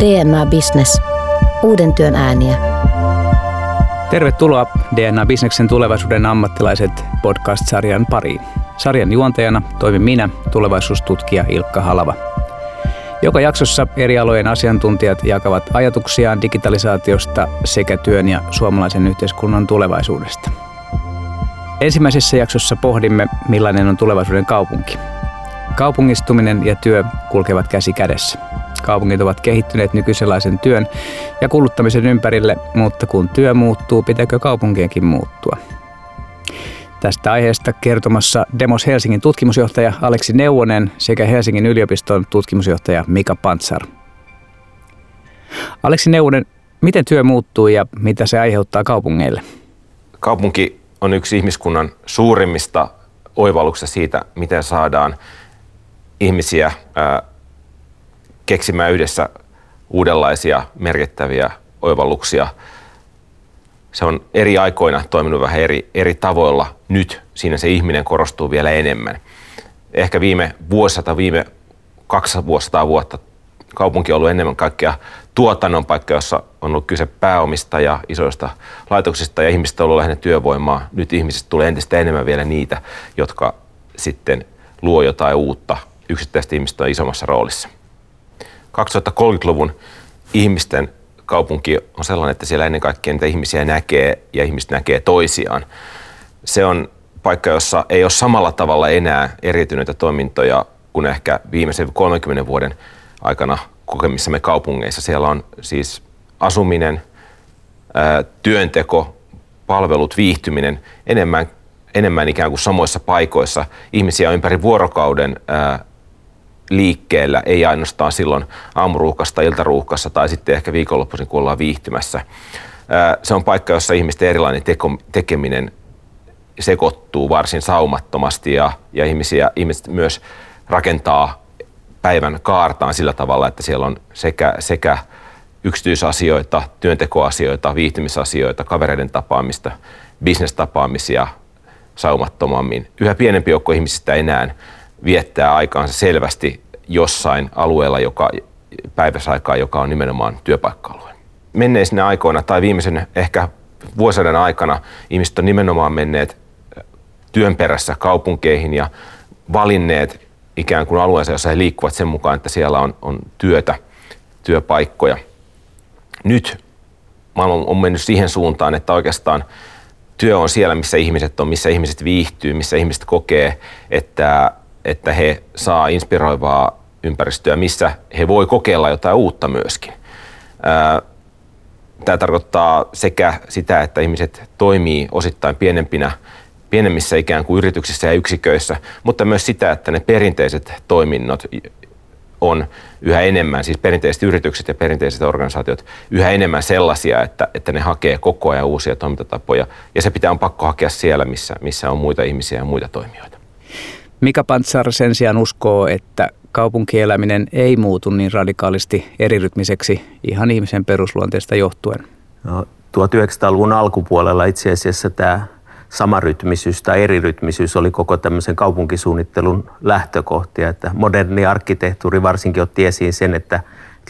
DNA Business. Uuden työn ääniä. Tervetuloa DNA Businessin tulevaisuuden ammattilaiset podcast-sarjan pariin. Sarjan juontajana toimin minä, tulevaisuustutkija Ilkka Halava. Joka jaksossa eri alojen asiantuntijat jakavat ajatuksiaan digitalisaatiosta sekä työn ja suomalaisen yhteiskunnan tulevaisuudesta. Ensimmäisessä jaksossa pohdimme, millainen on tulevaisuuden kaupunki. Kaupungistuminen ja työ kulkevat käsi kädessä. Kaupungit ovat kehittyneet nykyisenlaisen työn ja kuluttamisen ympärille, mutta kun työ muuttuu, pitääkö kaupunkienkin muuttua? Tästä aiheesta kertomassa Demos Helsingin tutkimusjohtaja Aleksi Neuvonen sekä Helsingin yliopiston tutkimusjohtaja Mika Pantsar. Aleksi Neuvonen, miten työ muuttuu ja mitä se aiheuttaa kaupungeille? Kaupunki on yksi ihmiskunnan suurimmista oivalluksista siitä, miten saadaan ihmisiä keksimään yhdessä uudenlaisia merkittäviä oivalluksia. Se on eri aikoina toiminut vähän eri, eri tavoilla. Nyt siinä se ihminen korostuu vielä enemmän. Ehkä viime vuosissa tai viime 200 vuotta kaupunki on ollut enemmän kaikkea tuotannon paikka, jossa on ollut kyse pääomista ja isoista laitoksista ja ihmistä on ollut lähinnä työvoimaa. Nyt ihmisistä tulee entistä enemmän vielä niitä, jotka sitten luo jotain uutta. Yksittäiset ihmiset on isommassa roolissa. 2030-luvun ihmisten kaupunki on sellainen, että siellä ennen kaikkea niitä ihmisiä näkee ja ihmiset näkee toisiaan. Se on paikka, jossa ei ole samalla tavalla enää erityneitä toimintoja kuin ehkä viimeisen 30 vuoden aikana kokemissamme kaupungeissa. Siellä on siis asuminen, työnteko, palvelut, viihtyminen enemmän, enemmän ikään kuin samoissa paikoissa. Ihmisiä ympäri vuorokauden liikkeellä, ei ainoastaan silloin aamuruuhkasta, iltaruuhkassa tai sitten ehkä viikonloppuisin, kun ollaan viihtymässä. Se on paikka, jossa ihmisten erilainen teko, tekeminen sekoittuu varsin saumattomasti ja, ja ihmisiä, ihmiset myös rakentaa päivän kaartaan sillä tavalla, että siellä on sekä, sekä yksityisasioita, työntekoasioita, viihtymisasioita, kavereiden tapaamista, bisnestapaamisia saumattomammin. Yhä pienempi joukko ihmisistä enää viettää aikaansa selvästi jossain alueella, joka, päiväsaikaa, joka on nimenomaan työpaikka-alue. Menneisinä aikoina tai viimeisen ehkä vuosien aikana ihmiset on nimenomaan menneet työn perässä kaupunkeihin ja valinneet ikään kuin alueensa, jossa he liikkuvat sen mukaan, että siellä on, on työtä, työpaikkoja. Nyt maailma on mennyt siihen suuntaan, että oikeastaan työ on siellä, missä ihmiset on, missä ihmiset viihtyy, missä ihmiset kokee, että, että he saa inspiroivaa ympäristöä, missä he voi kokeilla jotain uutta myöskin. Tämä tarkoittaa sekä sitä, että ihmiset toimii osittain pienempinä pienemmissä ikään kuin yrityksissä ja yksiköissä, mutta myös sitä, että ne perinteiset toiminnot on yhä enemmän, siis perinteiset yritykset ja perinteiset organisaatiot, yhä enemmän sellaisia, että, että ne hakee koko ajan uusia toimintatapoja. Ja se pitää on pakko hakea siellä, missä, missä on muita ihmisiä ja muita toimijoita. Mika Pantsar sen sijaan uskoo, että kaupunkieläminen ei muutu niin radikaalisti erirytmiseksi ihan ihmisen perusluonteesta johtuen. No, 1900-luvun alkupuolella itse asiassa tämä samarytmisyys tai erirytmisyys oli koko tämmöisen kaupunkisuunnittelun lähtökohtia. Että moderni arkkitehtuuri varsinkin otti esiin sen, että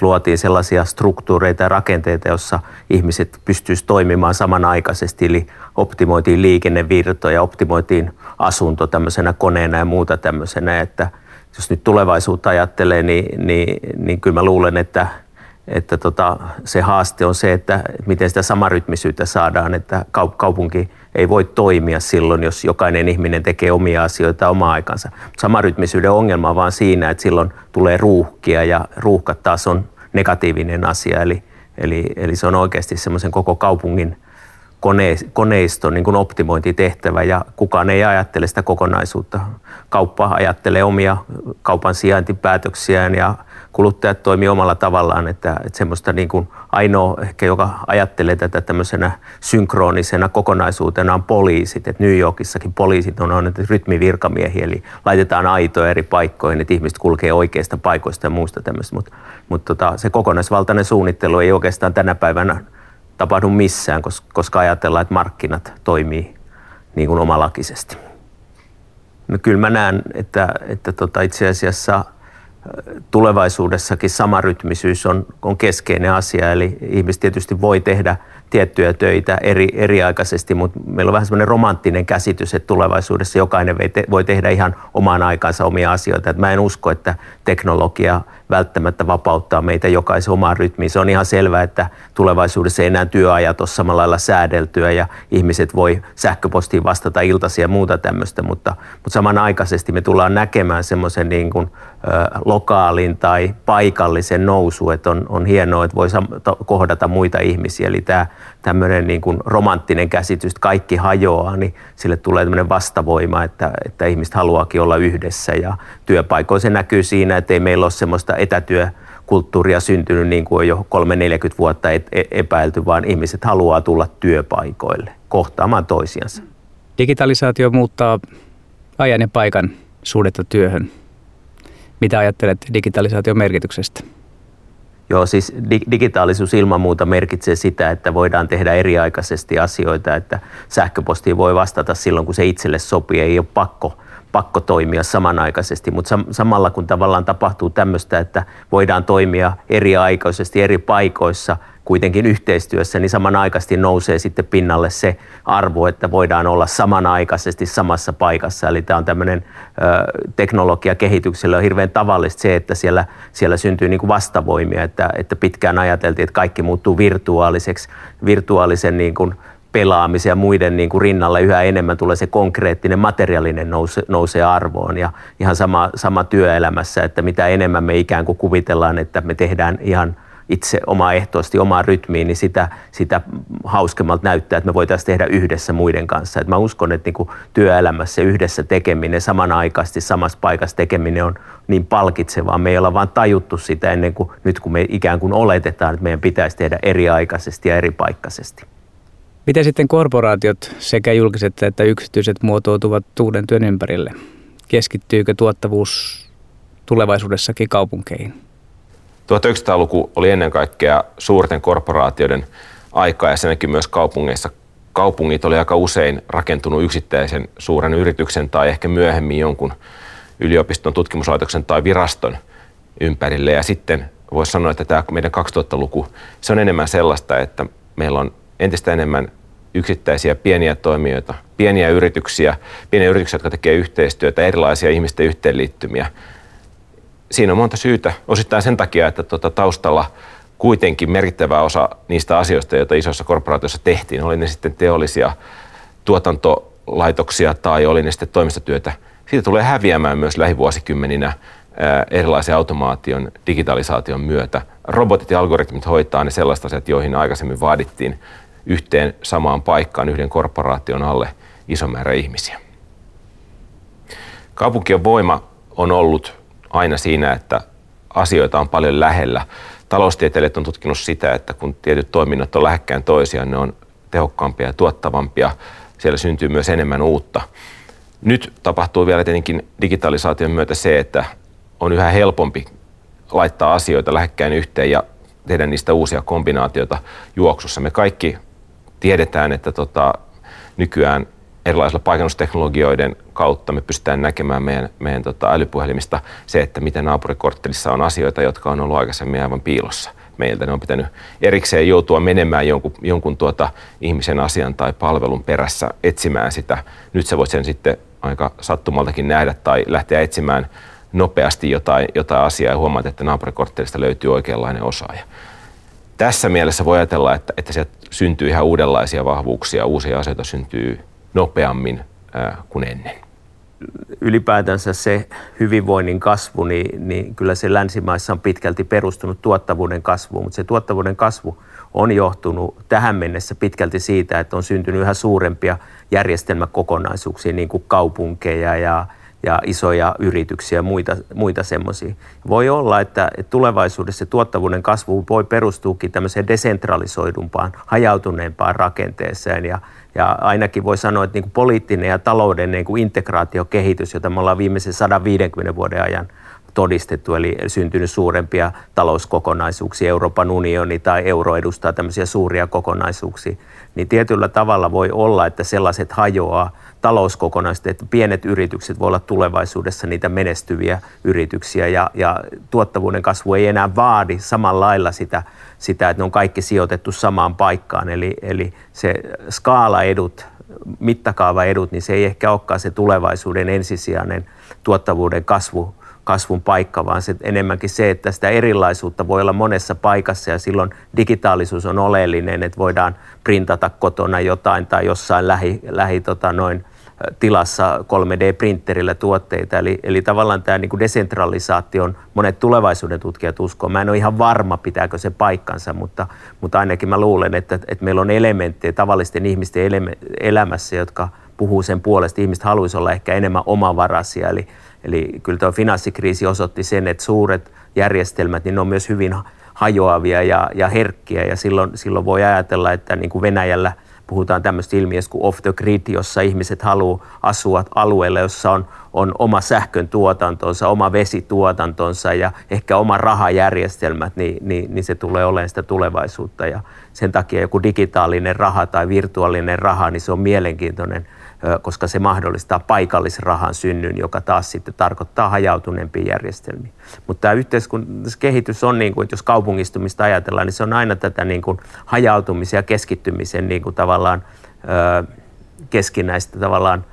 luotiin sellaisia struktuureita ja rakenteita, jossa ihmiset pystyisivät toimimaan samanaikaisesti, eli optimoitiin liikennevirtoja, optimoitiin asunto tämmöisenä koneena ja muuta tämmöisenä, että jos nyt tulevaisuutta ajattelee, niin, niin, niin kyllä mä luulen, että, että tota, se haaste on se, että miten sitä samarytmisyyttä saadaan, että kaupunki ei voi toimia silloin, jos jokainen ihminen tekee omia asioita omaa aikansa. Samarytmisyyden ongelma on vaan siinä, että silloin tulee ruuhkia ja ruuhkat taas on negatiivinen asia. Eli, eli, eli se on oikeasti semmoisen koko kaupungin kone, koneiston niin kuin optimointitehtävä ja kukaan ei ajattele sitä kokonaisuutta. Kauppa ajattelee omia kaupan sijaintipäätöksiään ja kuluttajat toimii omalla tavallaan, että, että semmoista niin kuin ainoa ehkä, joka ajattelee tätä tämmöisenä synkroonisena kokonaisuutena on poliisit, että New Yorkissakin poliisit on, on rytmivirkamiehiä, eli laitetaan aitoja eri paikkoihin, että ihmiset kulkee oikeista paikoista ja muusta tämmöistä, mutta, mutta tota, se kokonaisvaltainen suunnittelu ei oikeastaan tänä päivänä tapahdu missään, koska ajatellaan, että markkinat toimii niin kuin omalakisesti. No kyllä mä näen, että, että tota itse asiassa – tulevaisuudessakin samarytmisyys on, on keskeinen asia, eli ihmiset tietysti voi tehdä tiettyjä töitä eri, eriaikaisesti, mutta meillä on vähän semmoinen romanttinen käsitys, että tulevaisuudessa jokainen voi tehdä ihan omaan aikansa omia asioita. Et mä en usko, että teknologia välttämättä vapauttaa meitä jokaisen omaan rytmiin. Se on ihan selvää, että tulevaisuudessa ei enää työajat ole samalla lailla säädeltyä ja ihmiset voi sähköpostiin vastata iltaisia ja muuta tämmöistä, mutta, mutta samanaikaisesti me tullaan näkemään semmoisen niin kuin, lokaalin tai paikallisen nousu, että on, on hienoa, että voi kohdata muita ihmisiä. Eli tämä tämmöinen niin kuin romanttinen käsitys, että kaikki hajoaa, niin sille tulee tämmöinen vastavoima, että, että ihmiset haluaakin olla yhdessä ja työpaikoissa se näkyy siinä, että ei meillä ole semmoista etätyökulttuuria syntynyt niin kuin on jo 3-40 vuotta e-, epäilty, vaan ihmiset haluaa tulla työpaikoille kohtaamaan toisiansa. Digitalisaatio muuttaa ajan ja paikan suhdetta työhön. Mitä ajattelet digitalisaation merkityksestä? Joo, siis digitaalisuus ilman muuta merkitsee sitä, että voidaan tehdä eriaikaisesti asioita, että sähköpostiin voi vastata silloin, kun se itselle sopii, ei ole pakko, pakko toimia samanaikaisesti, mutta sam- samalla kun tavallaan tapahtuu tämmöistä, että voidaan toimia eriaikaisesti eri paikoissa – kuitenkin yhteistyössä, niin samanaikaisesti nousee sitten pinnalle se arvo, että voidaan olla samanaikaisesti samassa paikassa. Eli tämä on tämmöinen teknologiakehityksellä on hirveän tavallista se, että siellä, siellä syntyy niin kuin vastavoimia, että, että pitkään ajateltiin, että kaikki muuttuu virtuaaliseksi, virtuaalisen niin kuin pelaamisen ja muiden niin kuin rinnalle yhä enemmän tulee se konkreettinen materiaalinen nouse, nousee arvoon ja ihan sama, sama työelämässä, että mitä enemmän me ikään kuin kuvitellaan, että me tehdään ihan – itse omaehtoisesti omaan rytmiin, niin sitä, sitä hauskemmalta näyttää, että me voitaisiin tehdä yhdessä muiden kanssa. Et mä uskon, että niin työelämässä yhdessä tekeminen, samanaikaisesti samassa paikassa tekeminen on niin palkitsevaa. Me ei olla vaan tajuttu sitä ennen kuin nyt, kun me ikään kuin oletetaan, että meidän pitäisi tehdä eriaikaisesti ja eripaikkaisesti. Miten sitten korporaatiot sekä julkiset että yksityiset muotoutuvat uuden työn ympärille? Keskittyykö tuottavuus tulevaisuudessakin kaupunkeihin? 1900-luku oli ennen kaikkea suurten korporaatioiden aika ja se näkyy myös kaupungeissa. Kaupungit oli aika usein rakentunut yksittäisen suuren yrityksen tai ehkä myöhemmin jonkun yliopiston, tutkimuslaitoksen tai viraston ympärille. Ja sitten voisi sanoa, että tämä meidän 2000-luku, se on enemmän sellaista, että meillä on entistä enemmän yksittäisiä pieniä toimijoita, pieniä yrityksiä, pieniä yrityksiä, jotka tekevät yhteistyötä, erilaisia ihmisten yhteenliittymiä, siinä on monta syytä. Osittain sen takia, että tuota, taustalla kuitenkin merkittävä osa niistä asioista, joita isoissa korporaatioissa tehtiin, oli ne sitten teollisia tuotantolaitoksia tai oli ne sitten toimistotyötä, siitä tulee häviämään myös lähivuosikymmeninä erilaisen automaation, digitalisaation myötä. Robotit ja algoritmit hoitaa ne sellaiset asiat, joihin aikaisemmin vaadittiin yhteen samaan paikkaan yhden korporaation alle iso määrä ihmisiä. Kaupunkien voima on ollut aina siinä, että asioita on paljon lähellä. Taloustieteilijät on tutkinut sitä, että kun tietyt toiminnot on lähekkään toisiaan, ne on tehokkaampia ja tuottavampia. Siellä syntyy myös enemmän uutta. Nyt tapahtuu vielä tietenkin digitalisaation myötä se, että on yhä helpompi laittaa asioita lähekkäin yhteen ja tehdä niistä uusia kombinaatioita juoksussa. Me kaikki tiedetään, että tota, nykyään erilaisilla paikannusteknologioiden kautta me pystytään näkemään meidän, meidän tota, älypuhelimista se, että miten naapurikorttelissa on asioita, jotka on ollut aikaisemmin aivan piilossa meiltä. Ne on pitänyt erikseen joutua menemään jonkun, jonkun tuota, ihmisen asian tai palvelun perässä etsimään sitä. Nyt se voi sen sitten aika sattumaltakin nähdä tai lähteä etsimään nopeasti jotain, jotain asiaa ja huomata, että naapurikorttelista löytyy oikeanlainen osaaja. Tässä mielessä voi ajatella, että, että sieltä syntyy ihan uudenlaisia vahvuuksia, uusia asioita syntyy nopeammin kuin ennen. Ylipäätänsä se hyvinvoinnin kasvu, niin, niin kyllä se länsimaissa on pitkälti perustunut tuottavuuden kasvuun, mutta se tuottavuuden kasvu on johtunut tähän mennessä pitkälti siitä, että on syntynyt yhä suurempia järjestelmäkokonaisuuksia, niin kuin kaupunkeja ja, ja isoja yrityksiä ja muita, muita semmoisia. Voi olla, että tulevaisuudessa tuottavuuden kasvu voi perustuukin tämmöiseen desentralisoidumpaan, hajautuneempaan rakenteeseen ja, ja ainakin voi sanoa, että niin kuin poliittinen ja talouden niin kuin integraatiokehitys, jota me ollaan viimeisen 150 vuoden ajan todistettu, eli syntynyt suurempia talouskokonaisuuksia. Euroopan unioni tai euro edustaa tämmöisiä suuria kokonaisuuksia. Niin tietyllä tavalla voi olla, että sellaiset hajoaa talouskokonaisuudet, että pienet yritykset voi olla tulevaisuudessa niitä menestyviä yrityksiä ja, ja tuottavuuden kasvu ei enää vaadi samalla lailla sitä, sitä, että ne on kaikki sijoitettu samaan paikkaan. Eli, eli se skaalaedut, mittakaavaedut, niin se ei ehkä olekaan se tulevaisuuden ensisijainen tuottavuuden kasvu, kasvun paikka, vaan se enemmänkin se, että sitä erilaisuutta voi olla monessa paikassa ja silloin digitaalisuus on oleellinen, että voidaan printata kotona jotain tai jossain lähi, lähi tota noin, tilassa 3D-printerillä tuotteita. Eli, eli tavallaan tämä niin desentralisaatio on monet tulevaisuuden tutkijat uskoo. Mä en ole ihan varma, pitääkö se paikkansa, mutta, mutta ainakin mä luulen, että, että meillä on elementtejä tavallisten ihmisten elämässä, jotka puhuu sen puolesta. Ihmiset haluaisi olla ehkä enemmän omavaraisia. Eli, eli kyllä tuo finanssikriisi osoitti sen, että suuret järjestelmät, niin ne on myös hyvin hajoavia ja, ja herkkiä ja silloin, silloin voi ajatella, että niin kuin Venäjällä – puhutaan tämmöistä ilmiöstä kuin off the grid, jossa ihmiset haluaa asua alueella, jossa on, on oma sähkön tuotantonsa, oma vesituotantonsa ja ehkä oma rahajärjestelmät, niin, niin, niin se tulee olemaan sitä tulevaisuutta. Ja sen takia joku digitaalinen raha tai virtuaalinen raha, niin se on mielenkiintoinen koska se mahdollistaa paikallisrahan synnyn, joka taas sitten tarkoittaa hajautuneempia järjestelmiä. Mutta tämä yhteiskuntakehitys on, niin kuin, että jos kaupungistumista ajatellaan, niin se on aina tätä niin kuin hajautumisen ja keskittymisen niin kuin tavallaan keskinäistä tavallaan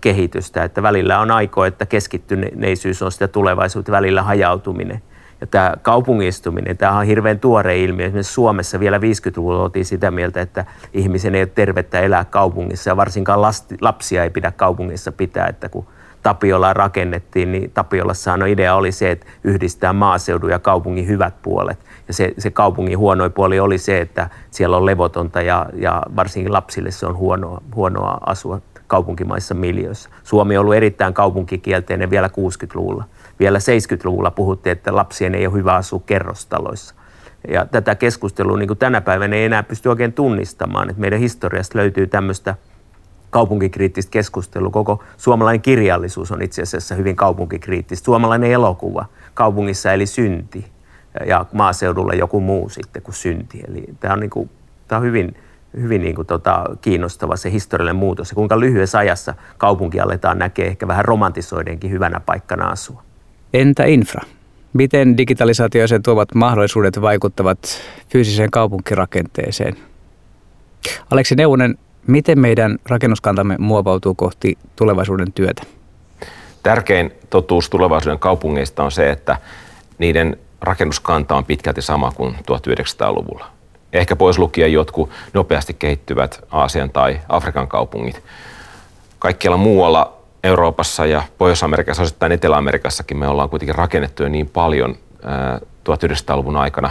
kehitystä, että välillä on aikoa, että keskittyneisyys on sitä tulevaisuutta, välillä hajautuminen. Tämä kaupungistuminen, tämä on hirveän tuore ilmiö. Esimerkiksi Suomessa vielä 50-luvulla oltiin sitä mieltä, että ihmisen ei ole tervettä elää kaupungissa ja varsinkaan lasti, lapsia ei pidä kaupungissa pitää, että kun Tapiola rakennettiin, niin Tapiolassa no idea oli se, että yhdistää maaseudun ja kaupungin hyvät puolet. Ja se, se kaupungin huono puoli oli se, että siellä on levotonta ja, ja varsinkin lapsille se on huonoa, huonoa asua kaupunkimaissa miljöissä. Suomi on ollut erittäin kaupunkikielteinen vielä 60-luvulla vielä 70-luvulla puhuttiin, että lapsien ei ole hyvä asua kerrostaloissa. Ja tätä keskustelua niin kuin tänä päivänä ei enää pysty oikein tunnistamaan. Että meidän historiasta löytyy tämmöistä kaupunkikriittistä keskustelua. Koko suomalainen kirjallisuus on itse asiassa hyvin kaupunkikriittistä. Suomalainen elokuva, kaupungissa eli synti ja maaseudulla joku muu sitten kuin synti. Eli tämä on, niin kuin, tämä on hyvin, hyvin niin kuin tota, kiinnostava se historiallinen muutos ja kuinka lyhyessä ajassa kaupunki aletaan näkee ehkä vähän romantisoidenkin hyvänä paikkana asua. Entä infra? Miten digitalisaatio ja sen tuovat mahdollisuudet vaikuttavat fyysiseen kaupunkirakenteeseen? Aleksi Neuvonen, miten meidän rakennuskantamme muovautuu kohti tulevaisuuden työtä? Tärkein totuus tulevaisuuden kaupungeista on se, että niiden rakennuskanta on pitkälti sama kuin 1900-luvulla. Ehkä pois lukien jotkut nopeasti kehittyvät Aasian tai Afrikan kaupungit. Kaikkialla muualla Euroopassa ja Pohjois-Amerikassa, osittain Etelä-Amerikassakin me ollaan kuitenkin rakennettu jo niin paljon 1900-luvun aikana,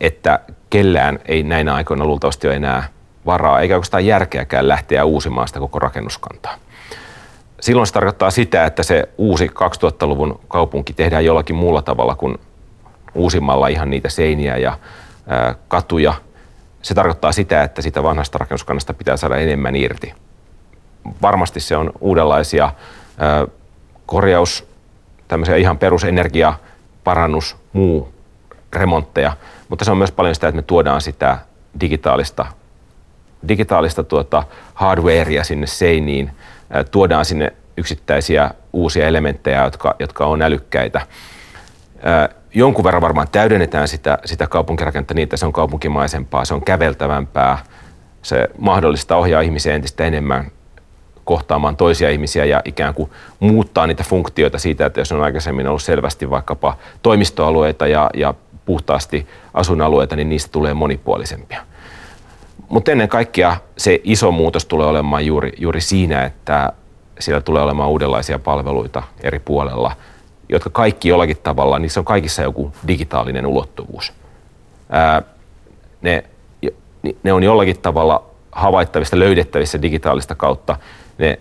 että kellään ei näinä aikoina luultavasti ole enää varaa, eikä oikeastaan järkeäkään lähteä uusimaan sitä koko rakennuskantaa. Silloin se tarkoittaa sitä, että se uusi 2000-luvun kaupunki tehdään jollakin muulla tavalla kuin uusimalla ihan niitä seiniä ja katuja. Se tarkoittaa sitä, että sitä vanhasta rakennuskannasta pitää saada enemmän irti varmasti se on uudenlaisia korjaus, tämmöisiä ihan perusenergia, parannus, muu remontteja, mutta se on myös paljon sitä, että me tuodaan sitä digitaalista, digitaalista tuota hardwarea sinne seiniin, tuodaan sinne yksittäisiä uusia elementtejä, jotka, jotka on älykkäitä. Jonkun verran varmaan täydennetään sitä, sitä kaupunkirakennetta niin, että se on kaupunkimaisempaa, se on käveltävämpää, se mahdollistaa ohjaa ihmisiä entistä enemmän kohtaamaan toisia ihmisiä ja ikään kuin muuttaa niitä funktioita siitä, että jos on aikaisemmin ollut selvästi vaikkapa toimistoalueita ja, ja puhtaasti asuinalueita, niin niistä tulee monipuolisempia. Mutta ennen kaikkea se iso muutos tulee olemaan juuri, juuri siinä, että siellä tulee olemaan uudenlaisia palveluita eri puolella, jotka kaikki jollakin tavalla, niissä on kaikissa joku digitaalinen ulottuvuus. Ää, ne, ne on jollakin tavalla havaittavissa, löydettävissä digitaalista kautta ne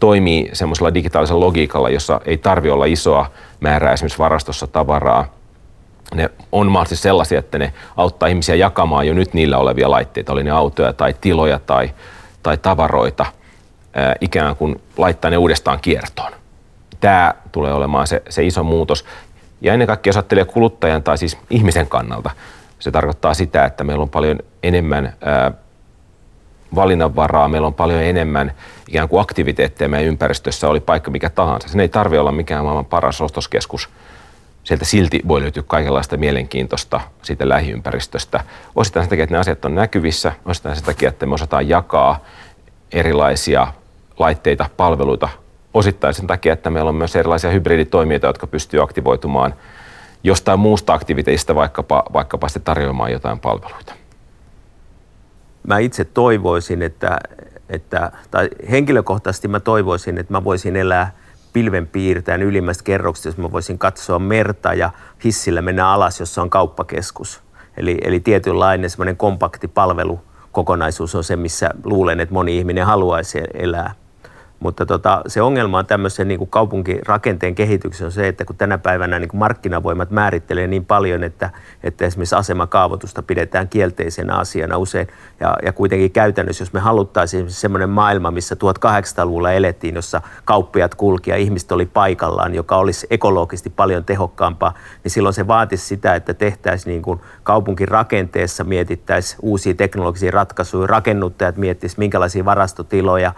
toimii semmoisella digitaalisella logiikalla, jossa ei tarvi olla isoa määrää esimerkiksi varastossa tavaraa. Ne on mahdollisesti sellaisia, että ne auttaa ihmisiä jakamaan jo nyt niillä olevia laitteita, oli ne autoja tai tiloja tai, tai tavaroita, ää, ikään kuin laittaa ne uudestaan kiertoon. tämä tulee olemaan se, se iso muutos. Ja ennen kaikkea jos ajattelee kuluttajan tai siis ihmisen kannalta, se tarkoittaa sitä, että meillä on paljon enemmän ää, valinnanvaraa, meillä on paljon enemmän ikään kuin aktiviteetteja meidän ympäristössä, oli paikka mikä tahansa. Sen ei tarvitse olla mikään maailman paras ostoskeskus. Sieltä silti voi löytyä kaikenlaista mielenkiintoista siitä lähiympäristöstä. Osittain sen takia, että ne asiat on näkyvissä, osittain sen takia, että me osataan jakaa erilaisia laitteita, palveluita, osittain sen takia, että meillä on myös erilaisia hybriditoimijoita, jotka pystyy aktivoitumaan jostain muusta aktiviteista vaikkapa, vaikkapa sitten tarjoamaan jotain palveluita mä itse toivoisin, että, että, tai henkilökohtaisesti mä toivoisin, että mä voisin elää pilven piirtäen ylimmästä kerroksesta, jos mä voisin katsoa merta ja hissillä mennä alas, jossa on kauppakeskus. Eli, eli tietynlainen semmoinen kompakti palvelukokonaisuus on se, missä luulen, että moni ihminen haluaisi elää. Mutta tota, se ongelma on tämmöisen niin kuin kaupunkirakenteen kehityksessä on se, että kun tänä päivänä niin kuin markkinavoimat määrittelee niin paljon, että, että esimerkiksi asemakaavoitusta pidetään kielteisenä asiana usein. Ja, ja kuitenkin käytännössä, jos me haluttaisiin semmoinen maailma, missä 1800-luvulla elettiin, jossa kauppiat kulki ja ihmiset oli paikallaan, joka olisi ekologisesti paljon tehokkaampaa, niin silloin se vaatisi sitä, että tehtäisiin niin kuin kaupunkirakenteessa, mietittäisiin uusia teknologisia ratkaisuja, rakennuttajat miettisivät, minkälaisia varastotiloja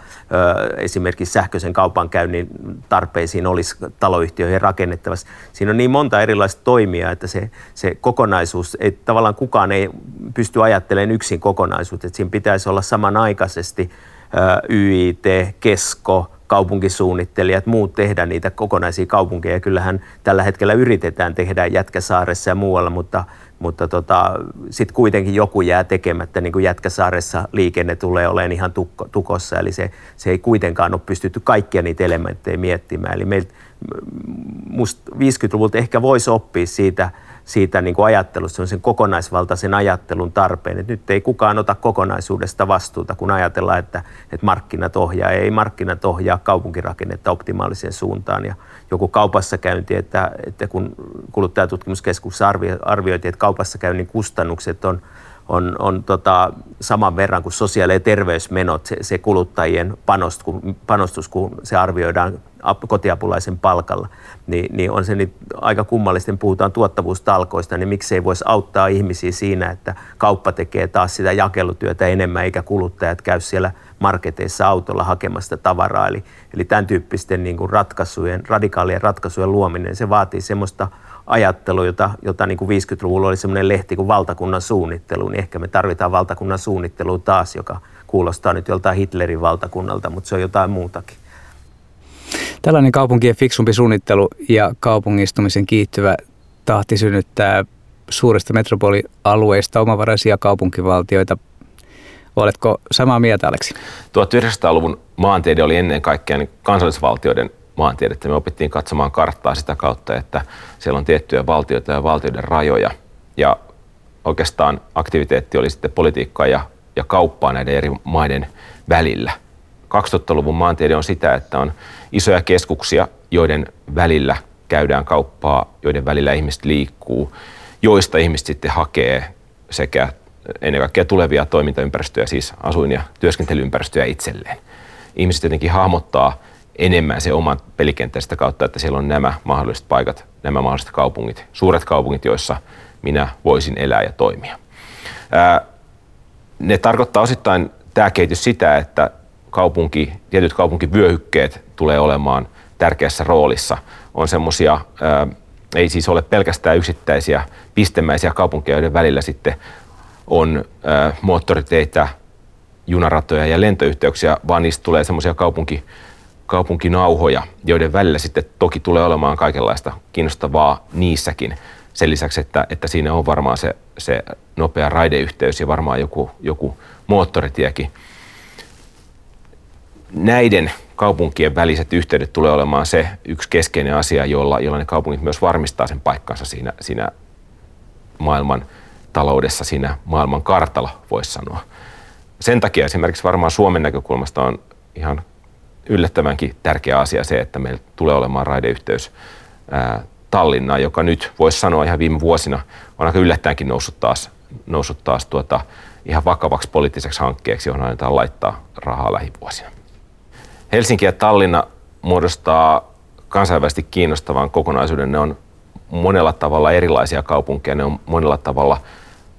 esimerkiksi esimerkiksi sähköisen kaupankäynnin tarpeisiin olisi taloyhtiöihin rakennettavassa. Siinä on niin monta erilaista toimia, että se, se kokonaisuus, että tavallaan kukaan ei pysty ajattelemaan yksin kokonaisuutta, että siinä pitäisi olla samanaikaisesti YIT, Kesko, kaupunkisuunnittelijat, muut tehdä niitä kokonaisia kaupunkeja. Kyllähän tällä hetkellä yritetään tehdä Jätkäsaaressa ja muualla, mutta mutta tota, sitten kuitenkin joku jää tekemättä, niin kuin Jätkäsaaressa liikenne tulee olemaan ihan tukko, tukossa, eli se, se ei kuitenkaan ole pystytty kaikkia niitä elementtejä miettimään. Eli meiltä 50-luvulta ehkä voisi oppia siitä, siitä niin kuin ajattelusta, sen kokonaisvaltaisen ajattelun tarpeen. Et nyt ei kukaan ota kokonaisuudesta vastuuta, kun ajatellaan, että, että markkinat ohjaa. Ei markkinat ohjaa kaupunkirakennetta optimaaliseen suuntaan. Ja joku kaupassa käynti, että, että kun kuluttajatutkimuskeskuksessa arvioitiin, että kaupassa käynnin kustannukset on on, on tota, saman verran kuin sosiaali- ja terveysmenot, se, se kuluttajien panostus panostus, kun se arvioidaan kotiapulaisen palkalla, niin, niin on se nyt aika kummallista, puhutaan tuottavuustalkoista, niin miksei voisi auttaa ihmisiä siinä, että kauppa tekee taas sitä jakelutyötä enemmän, eikä kuluttajat käy siellä marketeissa autolla hakemasta tavaraa. Eli, eli tämän tyyppisten niin kuin ratkaisujen, radikaalien ratkaisujen luominen, se vaatii semmoista ajattelu, jota, jota niin kuin 50-luvulla oli semmoinen lehti kuin valtakunnan suunnittelu, niin ehkä me tarvitaan valtakunnan suunnittelua taas, joka kuulostaa nyt joltain Hitlerin valtakunnalta, mutta se on jotain muutakin. Tällainen kaupunkien fiksumpi suunnittelu ja kaupungistumisen kiittyvä tahti synnyttää suurista metropolialueista omavaraisia kaupunkivaltioita. Oletko samaa mieltä, Aleksi? 1900-luvun maantiede oli ennen kaikkea niin kansallisvaltioiden maantiedettä. Me opittiin katsomaan karttaa sitä kautta, että siellä on tiettyjä valtioita ja valtioiden rajoja. Ja oikeastaan aktiviteetti oli sitten politiikkaa ja, ja kauppaa näiden eri maiden välillä. 2000-luvun maantiede on sitä, että on isoja keskuksia, joiden välillä käydään kauppaa, joiden välillä ihmiset liikkuu, joista ihmiset sitten hakee sekä ennen kaikkea tulevia toimintaympäristöjä, siis asuin- ja työskentelyympäristöjä itselleen. Ihmiset jotenkin hahmottaa enemmän se oman pelikenttän sitä kautta, että siellä on nämä mahdolliset paikat, nämä mahdolliset kaupungit, suuret kaupungit, joissa minä voisin elää ja toimia. Ää, ne tarkoittaa osittain tämä kehitys sitä, että kaupunki, tietyt kaupunkivyöhykkeet tulee olemaan tärkeässä roolissa. On semmoisia, ei siis ole pelkästään yksittäisiä pistemäisiä kaupunkeja, joiden välillä sitten on ää, moottoriteitä, junaratoja ja lentoyhteyksiä, vaan niistä tulee semmoisia kaupunki, kaupunkinauhoja, joiden välillä sitten toki tulee olemaan kaikenlaista kiinnostavaa niissäkin. Sen lisäksi, että, että siinä on varmaan se, se nopea raideyhteys ja varmaan joku, joku moottoritiekin. Näiden kaupunkien väliset yhteydet tulee olemaan se yksi keskeinen asia, jolla, jolla ne kaupungit myös varmistaa sen paikkansa siinä, siinä maailman taloudessa, siinä maailman kartalla, voisi sanoa. Sen takia esimerkiksi varmaan Suomen näkökulmasta on ihan yllättävänkin tärkeä asia se, että meillä tulee olemaan raideyhteys Tallinnaan, joka nyt voisi sanoa ihan viime vuosina on aika yllättäenkin noussut taas, noussut taas tuota, ihan vakavaksi poliittiseksi hankkeeksi, johon annetaan laittaa rahaa lähivuosina. Helsinki ja Tallinna muodostaa kansainvälisesti kiinnostavan kokonaisuuden. Ne on monella tavalla erilaisia kaupunkeja, ne on monella tavalla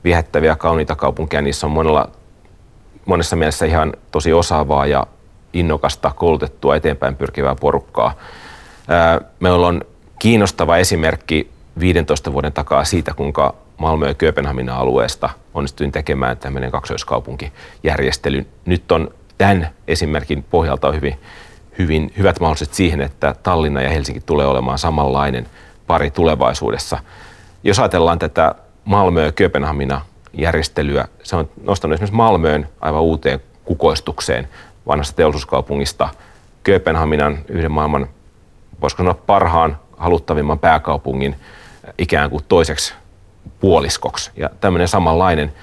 viehättäviä, kauniita kaupunkeja, niissä on monella, monessa mielessä ihan tosi osaavaa ja innokasta, koulutettua, eteenpäin pyrkivää porukkaa. Meillä on kiinnostava esimerkki 15 vuoden takaa siitä, kuinka Malmö ja Kööpenhamina alueesta onnistuin tekemään tämmöinen kaksoiskaupunkijärjestely. Nyt on tämän esimerkin pohjalta hyvin, hyvin hyvät mahdolliset siihen, että Tallinna ja Helsinki tulee olemaan samanlainen pari tulevaisuudessa. Jos ajatellaan tätä Malmö ja Kööpenhamina järjestelyä, se on nostanut esimerkiksi Malmöön aivan uuteen kukoistukseen vanhasta teollisuuskaupungista Kööpenhaminan yhden maailman, voisiko sanoa parhaan, haluttavimman pääkaupungin ikään kuin toiseksi puoliskoksi. Ja tämmöinen samanlainen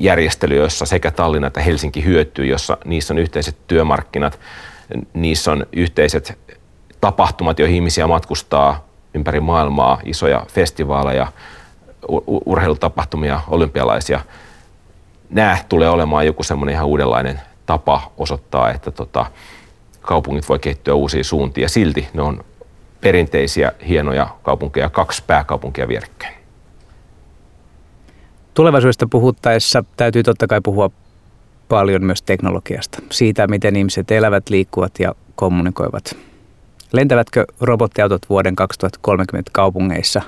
järjestely, jossa sekä Tallinna että Helsinki hyötyy, jossa niissä on yhteiset työmarkkinat, niissä on yhteiset tapahtumat, joihin ihmisiä matkustaa ympäri maailmaa, isoja festivaaleja, urheilutapahtumia, olympialaisia. Nämä tulee olemaan joku semmoinen ihan uudenlainen tapa osoittaa, että tota, kaupungit voi kehittyä uusiin suuntiin ja silti ne on perinteisiä, hienoja kaupunkeja, kaksi pääkaupunkia vierekkäin. Tulevaisuudesta puhuttaessa täytyy totta kai puhua paljon myös teknologiasta, siitä miten ihmiset elävät, liikkuvat ja kommunikoivat. Lentävätkö robottiautot vuoden 2030 kaupungeissa,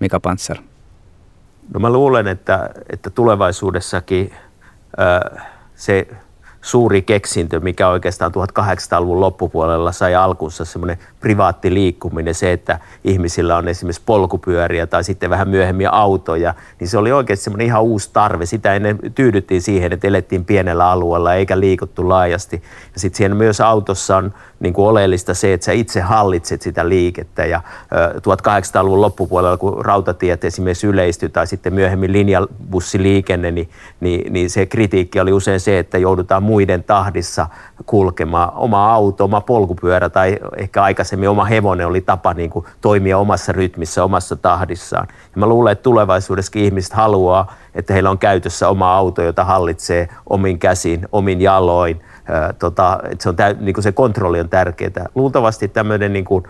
Mika Panzer? No mä luulen, että, että tulevaisuudessakin äh, se suuri keksintö, mikä oikeastaan 1800-luvun loppupuolella sai alkunsa semmoinen privaatti liikkuminen, se, että ihmisillä on esimerkiksi polkupyöriä tai sitten vähän myöhemmin autoja, niin se oli oikeasti semmoinen ihan uusi tarve. Sitä ennen tyydyttiin siihen, että elettiin pienellä alueella eikä liikuttu laajasti. Ja sitten siinä myös autossa on niin kuin oleellista se, että sä itse hallitset sitä liikettä. Ja 1800-luvun loppupuolella, kun rautatiet esimerkiksi yleistyi tai sitten myöhemmin linjabussiliikenne, niin, niin, niin se kritiikki oli usein se, että joudutaan muiden tahdissa kulkemaan. Oma auto, oma polkupyörä tai ehkä aikaisemmin oma hevonen oli tapa niin kuin toimia omassa rytmissä, omassa tahdissaan. Ja mä luulen, että tulevaisuudessakin ihmiset haluaa, että heillä on käytössä oma auto, jota hallitsee omin käsin, omin jaloin – tota, että se, on tä, niin kuin se kontrolli on tärkeää. Luultavasti tämmöinen niin kuin,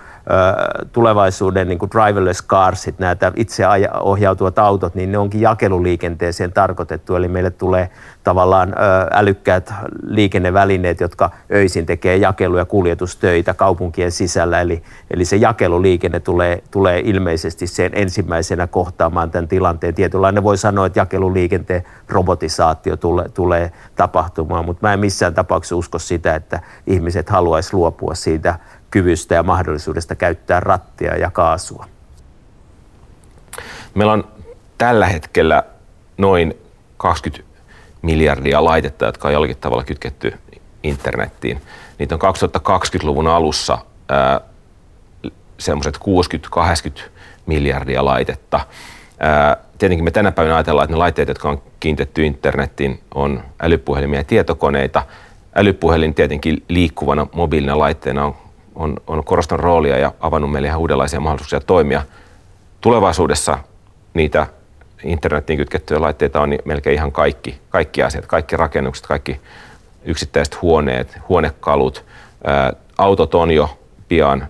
tulevaisuuden niin kuin driverless carsit, nämä itse ohjautuvat autot, niin ne onkin jakeluliikenteeseen tarkoitettu, eli meille tulee tavallaan älykkäät liikennevälineet, jotka öisin tekee jakelu- ja kuljetustöitä kaupunkien sisällä. Eli, eli se jakeluliikenne tulee, tulee ilmeisesti sen ensimmäisenä kohtaamaan tämän tilanteen. Tietynlainen voi sanoa, että jakeluliikenteen robotisaatio tulee, tulee tapahtumaan, mutta mä en missään tapauksessa usko sitä, että ihmiset haluaisi luopua siitä kyvystä ja mahdollisuudesta käyttää rattia ja kaasua. Meillä on tällä hetkellä noin 20 miljardia laitetta, jotka on jollakin tavalla kytketty internettiin. Niitä on 2020-luvun alussa semmoiset 60-80 miljardia laitetta. Ää, tietenkin me tänä päivänä ajatellaan, että ne laitteet, jotka on kiinnitetty internettiin, on älypuhelimia ja tietokoneita. Älypuhelin tietenkin liikkuvana mobiilina laitteena on, on, on korostanut roolia ja avannut meille ihan uudenlaisia mahdollisuuksia toimia. Tulevaisuudessa niitä internettiin kytkettyjä laitteita on niin melkein ihan kaikki, kaikki asiat, kaikki rakennukset, kaikki yksittäiset huoneet, huonekalut. Ää, autot on jo pian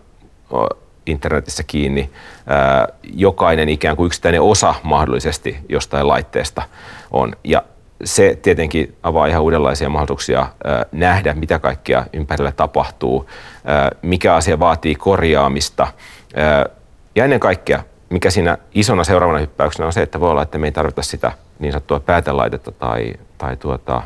internetissä kiinni. Ää, jokainen ikään kuin yksittäinen osa mahdollisesti jostain laitteesta on. Ja se tietenkin avaa ihan uudenlaisia mahdollisuuksia ää, nähdä, mitä kaikkea ympärillä tapahtuu, ää, mikä asia vaatii korjaamista. Ää, ja ennen kaikkea mikä siinä isona seuraavana hyppäyksenä on se, että voi olla, että me ei tarvita sitä niin sanottua päätelaitetta tai, tai tuota,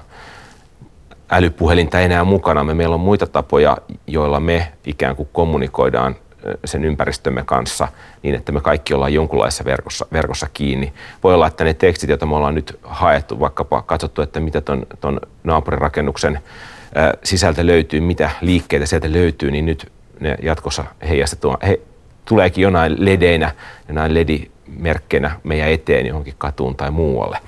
älypuhelinta enää mukana. Me, meillä on muita tapoja, joilla me ikään kuin kommunikoidaan sen ympäristömme kanssa niin, että me kaikki ollaan jonkunlaisessa verkossa, verkossa kiinni. Voi olla, että ne tekstit, joita me ollaan nyt haettu, vaikkapa katsottu, että mitä ton, ton naapurirakennuksen sisältä löytyy, mitä liikkeitä sieltä löytyy, niin nyt ne jatkossa heijastetaan, he, tuleekin jonain ledeinä, jonain ledimerkkeinä meidän eteen johonkin katuun tai muualle.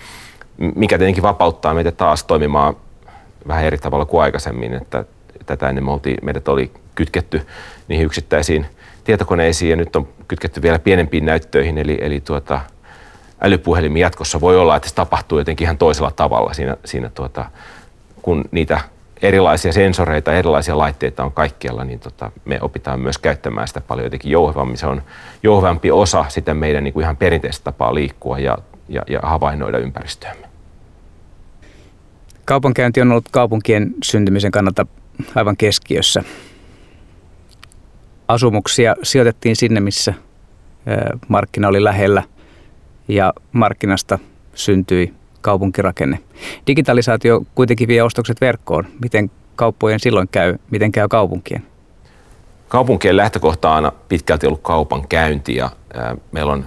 Mikä tietenkin vapauttaa meitä taas toimimaan vähän eri tavalla kuin aikaisemmin, että tätä ennen me oltiin, meidät oli kytketty niihin yksittäisiin tietokoneisiin ja nyt on kytketty vielä pienempiin näyttöihin, eli, eli tuota, älypuhelimin jatkossa voi olla, että se tapahtuu jotenkin ihan toisella tavalla siinä, siinä tuota, kun niitä erilaisia sensoreita, erilaisia laitteita on kaikkialla, niin tota, me opitaan myös käyttämään sitä paljon jotenkin jouhevammin. Se on jouhevampi osa sitä meidän niin kuin ihan perinteistä tapaa liikkua ja, ja, ja havainnoida ympäristöämme. Kaupankäynti on ollut kaupunkien syntymisen kannalta aivan keskiössä. Asumuksia sijoitettiin sinne, missä markkina oli lähellä ja markkinasta syntyi kaupunkirakenne. Digitalisaatio kuitenkin vie ostokset verkkoon. Miten kauppojen silloin käy? Miten käy kaupunkien? Kaupunkien lähtökohta on aina pitkälti ollut kaupan käynti ja meillä on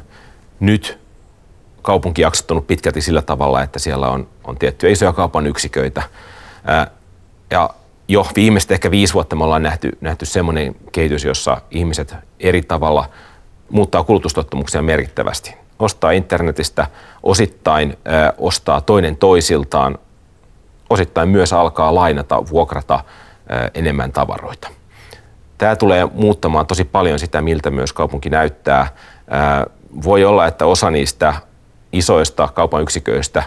nyt kaupunki jaksottunut pitkälti sillä tavalla, että siellä on, on tiettyjä isoja kaupan yksiköitä. ja jo viimeistä ehkä viisi vuotta me ollaan nähty, nähty semmoinen kehitys, jossa ihmiset eri tavalla muuttaa kulutustottumuksia merkittävästi ostaa internetistä, osittain ö, ostaa toinen toisiltaan, osittain myös alkaa lainata, vuokrata ö, enemmän tavaroita. Tämä tulee muuttamaan tosi paljon sitä, miltä myös kaupunki näyttää. Ö, voi olla, että osa niistä isoista kaupan yksiköistä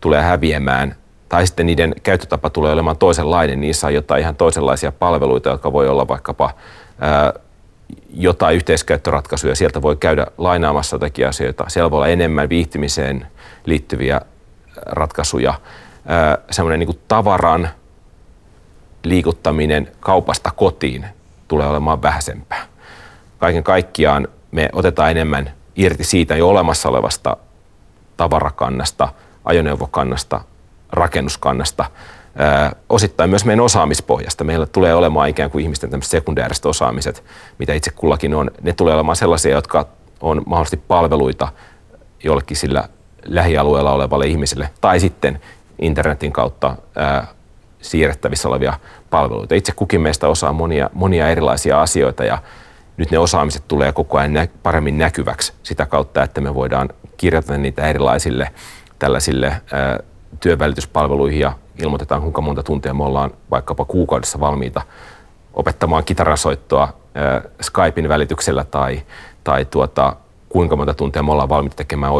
tulee häviämään tai sitten niiden käyttötapa tulee olemaan toisenlainen. Niissä on jotain ihan toisenlaisia palveluita, jotka voi olla vaikkapa jotain yhteiskäyttöratkaisuja. Sieltä voi käydä lainaamassa jotakin asioita. Siellä voi olla enemmän viihtymiseen liittyviä ratkaisuja. Semmoinen niin tavaran liikuttaminen kaupasta kotiin tulee olemaan vähäisempää. Kaiken kaikkiaan me otetaan enemmän irti siitä jo olemassa olevasta tavarakannasta, ajoneuvokannasta, rakennuskannasta – osittain myös meidän osaamispohjasta. Meillä tulee olemaan ikään kuin ihmisten tämmöiset sekundääriset osaamiset, mitä itse kullakin on. Ne tulee olemaan sellaisia, jotka on mahdollisesti palveluita jollekin sillä lähialueella olevalle ihmiselle tai sitten internetin kautta ää, siirrettävissä olevia palveluita. Itse kukin meistä osaa monia, monia erilaisia asioita ja nyt ne osaamiset tulee koko ajan nä- paremmin näkyväksi sitä kautta, että me voidaan kirjata niitä erilaisille tällaisille ää, työvälityspalveluihin ja ilmoitetaan, kuinka monta tuntia me ollaan vaikkapa kuukaudessa valmiita opettamaan kitarasoittoa Skypein välityksellä tai, tai tuota, kuinka monta tuntia me ollaan valmiita tekemään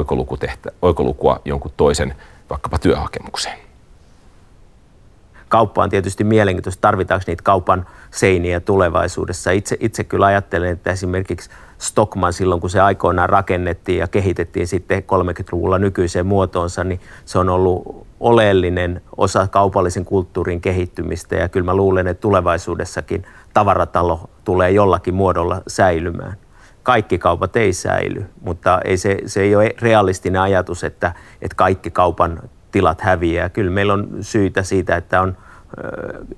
oikolukua jonkun toisen vaikkapa työhakemukseen. Kauppa on tietysti mielenkiintoista, tarvitaanko niitä kaupan seiniä tulevaisuudessa. Itse, itse kyllä ajattelen, että esimerkiksi Stockman silloin, kun se aikoinaan rakennettiin ja kehitettiin sitten 30-luvulla nykyiseen muotoonsa, niin se on ollut oleellinen osa kaupallisen kulttuurin kehittymistä ja kyllä mä luulen, että tulevaisuudessakin tavaratalo tulee jollakin muodolla säilymään. Kaikki kaupat ei säily, mutta ei se, se ei ole realistinen ajatus, että, että kaikki kaupan tilat häviää. Kyllä meillä on syitä siitä, että on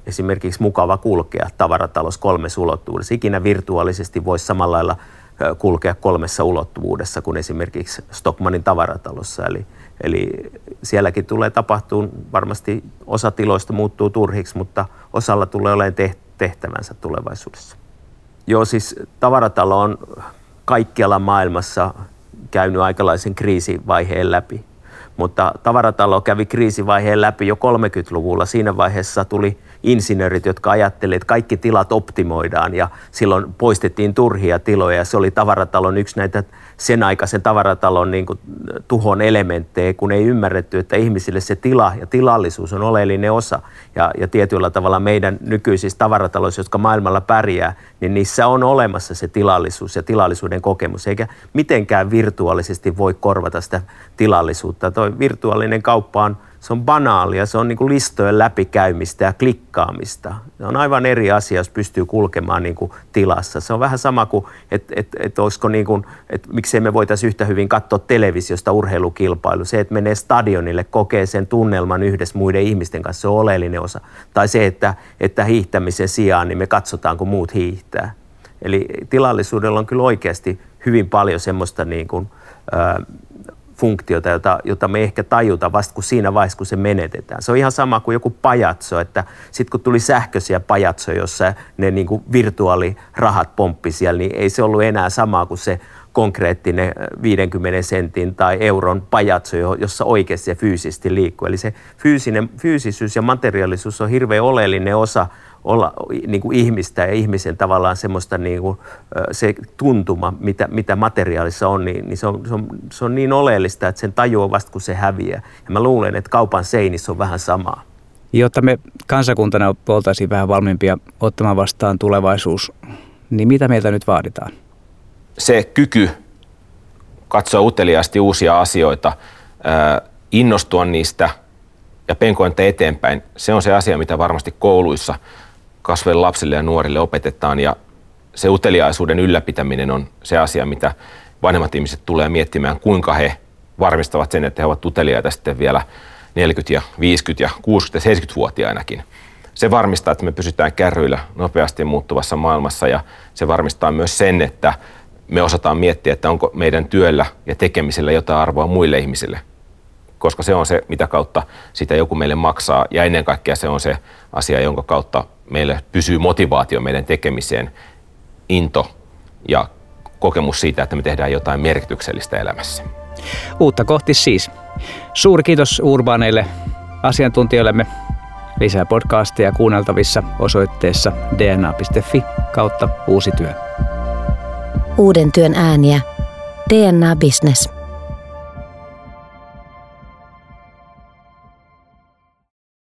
esimerkiksi mukava kulkea tavaratalous kolmessa ulottuvuudessa. Ikinä virtuaalisesti voisi samalla lailla kulkea kolmessa ulottuvuudessa kuin esimerkiksi Stockmanin tavaratalossa. Eli, eli sielläkin tulee tapahtumaan, varmasti osa tiloista muuttuu turhiksi, mutta osalla tulee olemaan tehtävänsä tulevaisuudessa. Joo, siis tavaratalo on kaikkialla maailmassa käynyt aikalaisen kriisivaiheen läpi. Mutta tavaratalo kävi kriisivaiheen läpi jo 30-luvulla. Siinä vaiheessa tuli insinöörit, jotka ajattelivat, että kaikki tilat optimoidaan ja silloin poistettiin turhia tiloja. Se oli tavaratalon yksi näitä sen aikaisen tavaratalon niin kuin, tuhon elementtejä, kun ei ymmärretty, että ihmisille se tila ja tilallisuus on oleellinen osa. Ja, ja tietyllä tavalla meidän nykyisissä tavarataloissa, jotka maailmalla pärjää, niin niissä on olemassa se tilallisuus ja tilallisuuden kokemus, eikä mitenkään virtuaalisesti voi korvata sitä tilallisuutta. Tuo virtuaalinen kauppa on se on banaalia, se on niin kuin listojen läpikäymistä ja klikkaamista. Se on aivan eri asia, jos pystyy kulkemaan niin kuin tilassa. Se on vähän sama kuin, että et, et olisiko niin kuin, että miksei me voitaisiin yhtä hyvin katsoa televisiosta urheilukilpailu. Se, että menee stadionille, kokee sen tunnelman yhdessä muiden ihmisten kanssa, se on oleellinen osa. Tai se, että, että hiihtämisen sijaan niin me katsotaan, kun muut hiihtää. Eli tilallisuudella on kyllä oikeasti hyvin paljon semmoista niin kuin, funktiota, jota, jota me ehkä tajuta vasta kun siinä vaiheessa, kun se menetetään. Se on ihan sama kuin joku pajatso, että sitten kun tuli sähköisiä pajatsoja, jossa ne niin kuin virtuaalirahat pomppi siellä, niin ei se ollut enää sama kuin se konkreettinen 50 sentin tai euron pajatso, jossa oikeasti ja fyysisesti liikkuu. Eli se fyysinen, fyysisyys ja materiaalisuus on hirveän oleellinen osa olla niin kuin ihmistä ja ihmisen tavallaan semmoista niin kuin, se tuntuma, mitä, mitä materiaalissa on, niin, niin se, on, se, on, se on niin oleellista, että sen tajuaa vasta kun se häviää. Ja mä luulen, että kaupan seinissä on vähän samaa. Jotta me kansakuntana oltaisiin vähän valmiimpia ottamaan vastaan tulevaisuus, niin mitä meiltä nyt vaaditaan? Se kyky katsoa uteliaasti uusia asioita, innostua niistä ja penkointa eteenpäin, se on se asia, mitä varmasti kouluissa kasvaville lapsille ja nuorille opetetaan ja se uteliaisuuden ylläpitäminen on se asia, mitä vanhemmat ihmiset tulee miettimään, kuinka he varmistavat sen, että he ovat uteliaita sitten vielä 40 ja 50 ja 60 ja 70-vuotiainakin. Se varmistaa, että me pysytään kärryillä nopeasti muuttuvassa maailmassa ja se varmistaa myös sen, että me osataan miettiä, että onko meidän työllä ja tekemisellä jotain arvoa muille ihmisille. Koska se on se, mitä kautta sitä joku meille maksaa ja ennen kaikkea se on se asia, jonka kautta meille pysyy motivaatio meidän tekemiseen, into ja kokemus siitä, että me tehdään jotain merkityksellistä elämässä. Uutta kohti siis. Suuri kiitos urbaaneille asiantuntijoillemme. Lisää podcasteja kuunneltavissa osoitteessa dna.fi kautta uusi työ. Uuden työn ääniä. DNA Business.